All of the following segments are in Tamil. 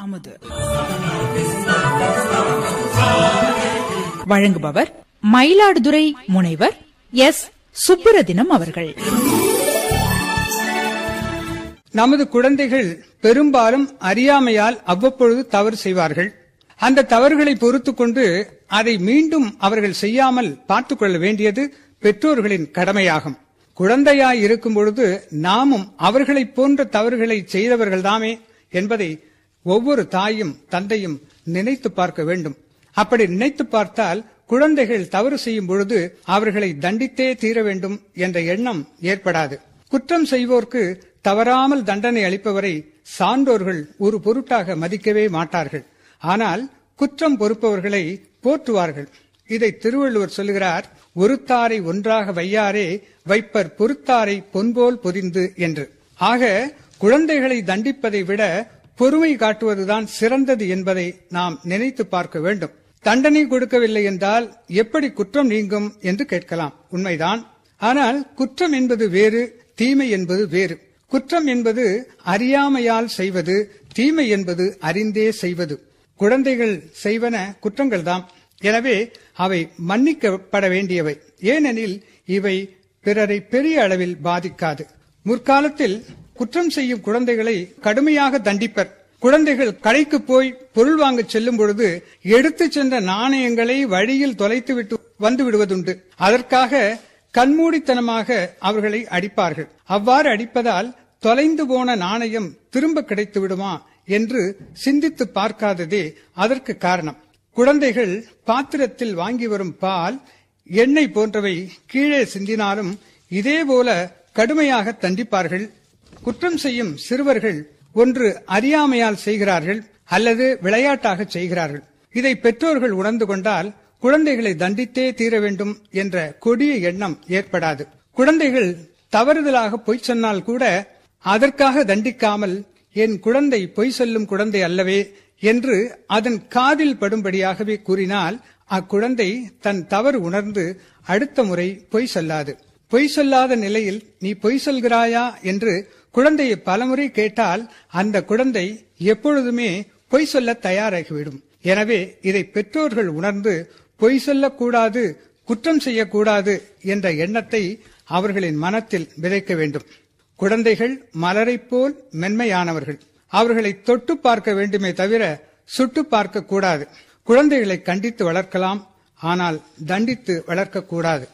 அமுது. வழங்குபவர் மயிலாடுதுறை முனைவர் எஸ். சுப்புரதினம் அவர்கள். நமது குழந்தைகள் பெரும்பாலும் அறியாமையால் அவ்வப்பொழுது தவறு செய்வார்கள். அந்த தவறுகளை பொறுத்து கொண்டு அதை மீண்டும் அவர்கள் செய்யாமல் பார்த்துக் கொள்ள வேண்டியது பெற்றோர்களின் கடமையாகும். குழந்தையாய் இருக்கும் பொழுது நாமும் அவர்களைப் போன்ற தவறுகளை செய்தவர்கள்தாமே என்பதை ஒவ்வொரு தாயும் தந்தையும் நினைத்து பார்க்க வேண்டும். அப்படி நினைத்து பார்த்தால் குழந்தைகள் தவறு செய்யும் பொழுது அவர்களை தண்டித்தே தீர வேண்டும் என்ற எண்ணம் ஏற்படாது. குற்றம் செய்வோர்க்கு தவறாமல் தண்டனை அளிப்பவரை சான்றோர்கள் ஒரு பொருட்டாக மதிக்கவே மாட்டார்கள். ஆனால் குற்றம் பொறுப்பவர்களை போற்றுவார்கள். இதை திருவள்ளுவர் சொல்லுகிறார் ஒருத்தாரை ஒன்றாக வையாரே வைப்பர் பொறுத்தாரை பொன்போல் பொதிந்து என்று. ஆக குழந்தைகளை தண்டிப்பதை விட பொறுமை காட்டுவதுதான் சிறந்தது என்பதை நாம் நினைத்து பார்க்க வேண்டும். தண்டனை கொடுக்கவில்லை என்றால் எப்படி குற்றம் நீங்கும் என்று கேட்கலாம். உண்மைதான். ஆனால் குற்றம் என்பது வேறு தீமை என்பது வேறு. குற்றம் என்பது அறியாமையால் செய்வது தீமை என்பது அறிந்தே செய்வது. குழந்தைகள் செய்வன குற்றங்கள்தாம். எனவே அவை மன்னிக்கப்பட வேண்டியவை. ஏனெனில் இவை பிறரை பெரிய அளவில் பாதிக்காது. முற்காலத்தில் குற்றம் செய்யும் குழந்தைகளை கடுமையாக தண்டிப்பர். குழந்தைகள் கடைக்கு போய் பொருள் வாங்க செல்லும் பொழுது எடுத்து சென்ற நாணயங்களை வழியில் தொலைத்துவிட்டு வந்து விடுவதுண்டு. அதற்காக கண்மூடித்தனமாக அவர்களை அடிப்பார்கள். அவ்வாறு அடிப்பதால் தொலைந்து போன நாணயம் திரும்ப கிடைத்து விடுமா என்று சிந்தித்து பார்க்காததே அதற்கு காரணம். குழந்தைகள் பாத்திரத்தில் வாங்கி வரும் பால் எண்ணெய் போன்றவை கீழே சிந்தினாலும் இதேபோல கடுமையாக தண்டிப்பார்கள். குற்றம் செய்யும் சிறுவர்கள் ஒன்று அறியாமையால் செய்கிறார்கள் அல்லது விளையாட்டாக செய்கிறார்கள். இதை பெற்றோர்கள் உணர்ந்து கொண்டால் குழந்தைகளை தண்டித்தே தீர வேண்டும் என்ற கொடிய எண்ணம் ஏற்படாது. குழந்தைகள் தவறுதலாக பொய் சொன்னால் கூட அதற்காக தண்டிக்காமல் என் குழந்தை பொய் சொல்லும் குழந்தை அல்லவே என்று அதன் காதில் படும்படியாகவே கூறினால் அக்குழந்தை தன் தவறு உணர்ந்து அடுத்த முறை பொய் சொல்லாது. பொய் சொல்லாத நிலையில் நீ பொய் சொல்கிறாயா என்று குழந்தையை பலமுறை கேட்டால் அந்த குழந்தை எப்பொழுதுமே பொய் சொல்ல தயாராகிவிடும். எனவே இதை பெற்றோர்கள் உணர்ந்து பொய் சொல்லக்கூடாது குற்றம் செய்யக்கூடாது என்ற எண்ணத்தை அவர்களின் மனத்தில் விதைக்க வேண்டும். குழந்தைகள் மலரைப் போல் மென்மையானவர்கள். அவர்களை தொட்டு பார்க்க வேண்டுமே தவிர சுட்டு பார்க்க கூடாது குழந்தைகளை கண்டித்து வளர்க்கலாம் ஆனால் தண்டித்து வளர்க்கக்கூடாது.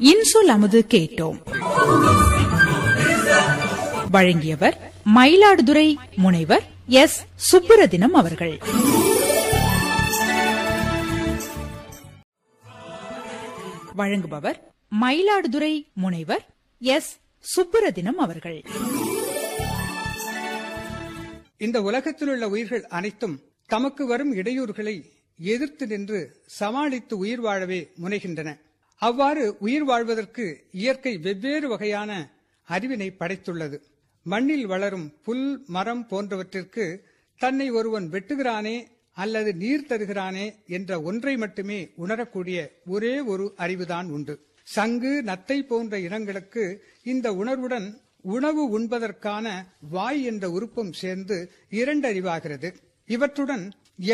இன்சொல் அமுது கேட்டோம். வழங்கியவர் மயிலாடுதுறை முனைவர் எஸ். சுப்புரதினம் அவர்கள். வழங்குபவர் மயிலாடுதுறை முனைவர் எஸ். சுப்புரதினம் அவர்கள். இந்த உலகத்தில் உள்ள உயிர்கள் அனைத்தும் தமக்கு வரும் இடையூறுகளை எதிர்த்து நின்று சமாளித்து உயிர் வாழவே முனைகின்றன. அவ்வாறு உயிர் வாழ்வதற்கு இயற்கை வெவ்வேறு வகையான அறிவினை படைத்துள்ளது. மண்ணில் வளரும் புல் மரம் போன்றவற்றிற்கு தன்னை ஒருவன் வெட்டுகிறானே அல்லது நீர் தருகிறானே என்ற ஒன்றை மட்டுமே உணரக்கூடிய ஒரே ஒரு அறிவுதான் உண்டு. சங்கு நத்தை போன்ற இனங்களுக்கு இந்த உணர்வுடன் உணவு உண்பதற்கான வாய் என்ற உறுப்பும் சேர்ந்து இரண்டறிவாகிறது இவற்றுடன்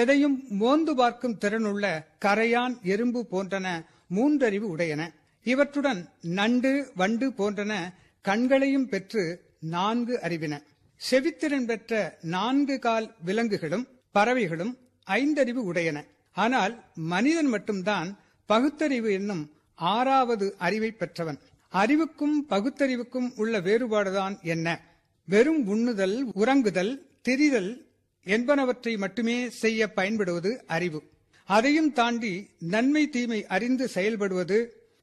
எதையும் மோந்து பார்க்கும் திறனுள்ள கரையான் எறும்பு போன்றன மூன்றறிவு உடையன. இவற்றுடன் நண்டு வண்டு போன்றன கண்களையும் பெற்று நான்கு அறிவின. செவித்திறன் பெற்ற நான்கு கால் விலங்குகளும் பறவைகளும் ஐந்தறிவு உடையன. ஆனால் மனிதன் மட்டும்தான் பகுத்தறிவு என்னும் ஆறாவது அறிவை பெற்றவன். அறிவுக்கும் பகுத்தறிவுக்கும் உள்ள வேறுபாடுதான் என்ன? வெறும் உண்ணுதல் உறங்குதல் திரிதல் என்பனவற்றை மட்டுமே செய்ய பயன்படுவது அறிவு. அதையும் தாண்டி நன்மை தீமை அறிந்து செயல்படுவது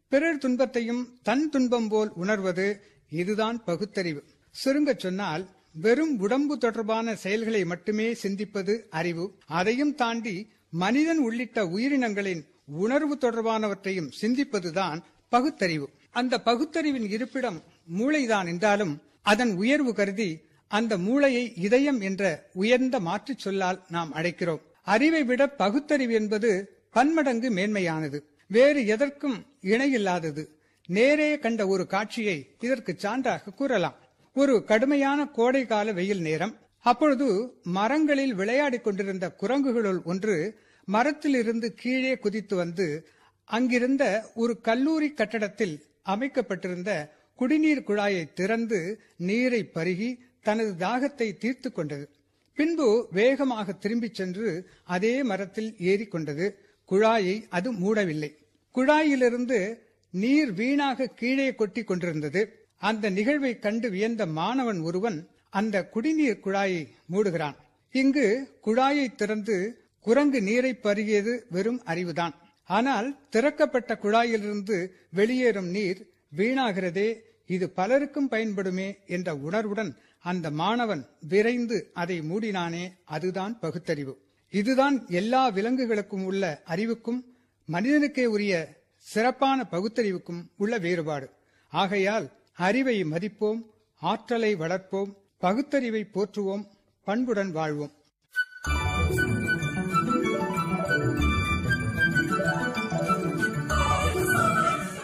பிறர் துன்பத்தையும் தன் துன்பம் போல் உணர்வது இதுதான் பகுத்தறிவு. சுருங்கச் சொன்னால் வெறும் உடம்பு தொடர்பான செயல்களை மட்டுமே சிந்திப்பது அறிவு. அதையும் தாண்டி மனிதன் உள்ளிட்ட உயிரினங்களின் உணர்வு தொடர்பானவற்றையும் சிந்திப்பதுதான் பகுத்தறிவு. அந்த பகுத்தறிவின் இருப்பிடம் மூளைதான் என்றாலும் அதன் உயர்வு கருதி அந்த மூளையை இதயம் என்ற உயர்ந்த மாற்றுச் சொல்லால் நாம் அழைக்கிறோம். அறிவை விட பகுத்தறிவு என்பது பன்மடங்கு மேன்மையானது. வேறு எதற்கும் இணையில்லாதது. நேரே கண்ட ஒரு காட்சியை இதற்கு சான்றாக கூறலாம். ஒரு கடுமையான கோடைகால வெயில் நேரம். அப்பொழுது மரங்களில் விளையாடிக் கொண்டிருந்த குரங்குகளுள் ஒன்று மரத்திலிருந்து கீழே குதித்து வந்து அங்கிருந்த ஒரு கல்லூரி கட்டடத்தில் அமைக்கப்பட்டிருந்த குடிநீர் குழாயை திறந்து நீரை பருகி தனது தாகத்தை தீர்த்து கொண்டது. பின்பு வேகமாக திரும்பிச் சென்று அதே மரத்தில் ஏறிக்கொண்டது. குழாயை அது மூடவில்லை. குழாயிலிருந்து நீர் வீணாக கீழே கொட்டி கொண்டிருந்தது. அந்த நிகழ்வை கண்டு வியந்த மாணவன் ஒருவன் அந்த குடிநீர் குழாயை மூடுகிறான். இங்கு குழாயை திறந்து குரங்கு நீரை பருகியது வெறும் அறிவுதான். ஆனால் திறக்கப்பட்ட குழாயிலிருந்து வெளியேறும் நீர் வீணாகிறதே இது பலருக்கும் பயன்படுமே என்ற உணர்வுடன் அந்த மாணவன் விரைந்து அதை மூடினானே அதுதான் பகுத்தறிவு. இதுதான் எல்லா விலங்குகளுக்கும் உள்ள அறிவுக்கும் மனிதனுக்கே உரிய சிறப்பான பகுத்தறிவுக்கும் உள்ள வேறுபாடு. ஆகையால் அறிவை மதிப்போம் ஆற்றலை வளர்ப்போம் பகுத்தறிவை போற்றுவோம் பண்புடன் வாழ்வோம்.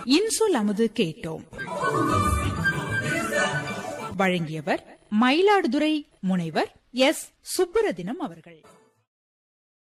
இன்சொல் அமுது கேட்டோம். வழங்கியவர் மயிலாடுதுறை முனைவர் எஸ். சுப்புரதினம் அவர்கள்.